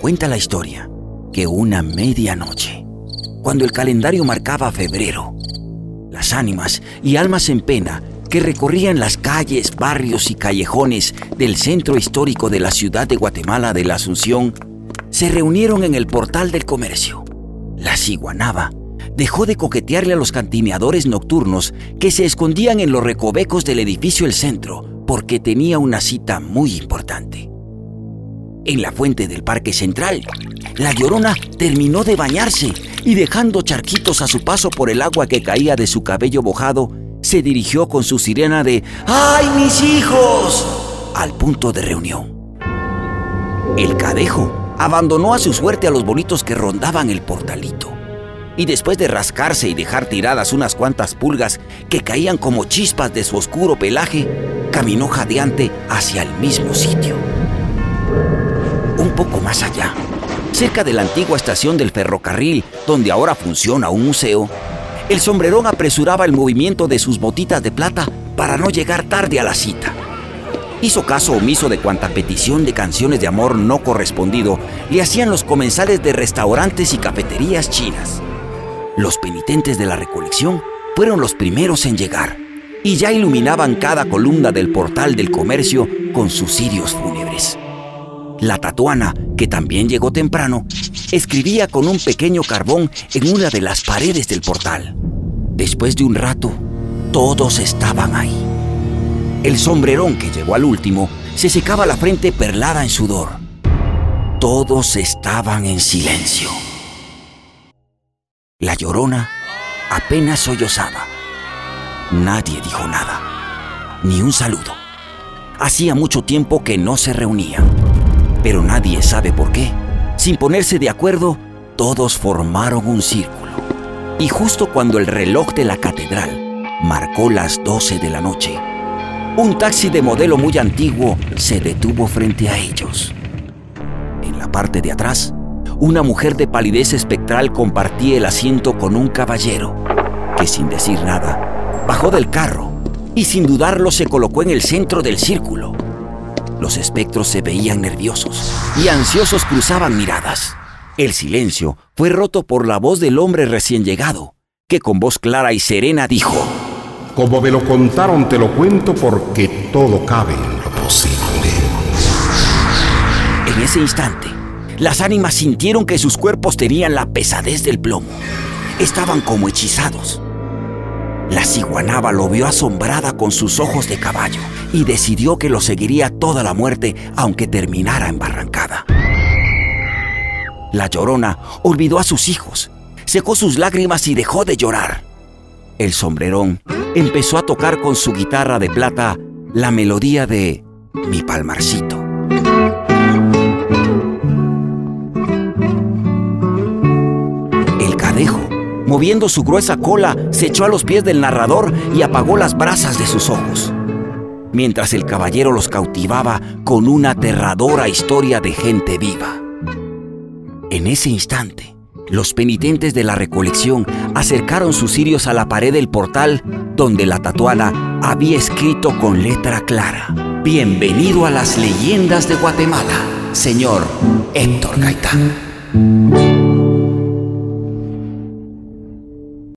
cuenta la historia que una medianoche, cuando el calendario marcaba febrero, las ánimas y almas en pena que recorrían las calles, barrios y callejones del centro histórico de la ciudad de Guatemala de la Asunción se reunieron en el portal del comercio. La ciguanaba dejó de coquetearle a los cantineadores nocturnos que se escondían en los recovecos del edificio El Centro porque tenía una cita muy importante. En la fuente del Parque Central, la llorona terminó de bañarse y dejando charquitos a su paso por el agua que caía de su cabello mojado, se dirigió con su sirena de ¡Ay, mis hijos! al punto de reunión. El cadejo abandonó a su suerte a los bonitos que rondaban el portalito. Y después de rascarse y dejar tiradas unas cuantas pulgas que caían como chispas de su oscuro pelaje, caminó jadeante hacia el mismo sitio. Poco más allá, cerca de la antigua estación del ferrocarril, donde ahora funciona un museo, el sombrerón apresuraba el movimiento de sus botitas de plata para no llegar tarde a la cita. Hizo caso omiso de cuanta petición de canciones de amor no correspondido le hacían los comensales de restaurantes y cafeterías chinas. Los penitentes de la recolección fueron los primeros en llegar y ya iluminaban cada columna del portal del comercio con sus cirios fúnebres. La tatuana, que también llegó temprano, escribía con un pequeño carbón en una de las paredes del portal. Después de un rato, todos estaban ahí. El sombrerón que llegó al último se secaba la frente perlada en sudor. Todos estaban en silencio. La llorona apenas sollozaba. Nadie dijo nada, ni un saludo. Hacía mucho tiempo que no se reunían, pero nadie sabe por qué. Sin ponerse de acuerdo, todos formaron un círculo. Y justo cuando el reloj de la catedral marcó las 12 de la noche, un taxi de modelo muy antiguo se detuvo frente a ellos. En la parte de atrás, una mujer de palidez espectral compartía el asiento con un caballero, que sin decir nada, bajó del carro y sin dudarlo se colocó en el centro del círculo. Los espectros se veían nerviosos y ansiosos cruzaban miradas. El silencio fue roto por la voz del hombre recién llegado, que con voz clara y serena dijo, Como me lo contaron, te lo cuento porque todo cabe en lo posible. En ese instante, las ánimas sintieron que sus cuerpos tenían la pesadez del plomo. Estaban como hechizados. La ciguanaba lo vio asombrada con sus ojos de caballo y decidió que lo seguiría toda la muerte aunque terminara embarrancada. La llorona olvidó a sus hijos, secó sus lágrimas y dejó de llorar. El sombrerón empezó a tocar con su guitarra de plata la melodía de Mi Palmarcito. Moviendo su gruesa cola, se echó a los pies del narrador y apagó las brasas de sus ojos, mientras el caballero los cautivaba con una aterradora historia de gente viva. En ese instante, los penitentes de la recolección acercaron sus cirios a la pared del portal donde la tatuana había escrito con letra clara: Bienvenido a las leyendas de Guatemala, señor Héctor Gaitán.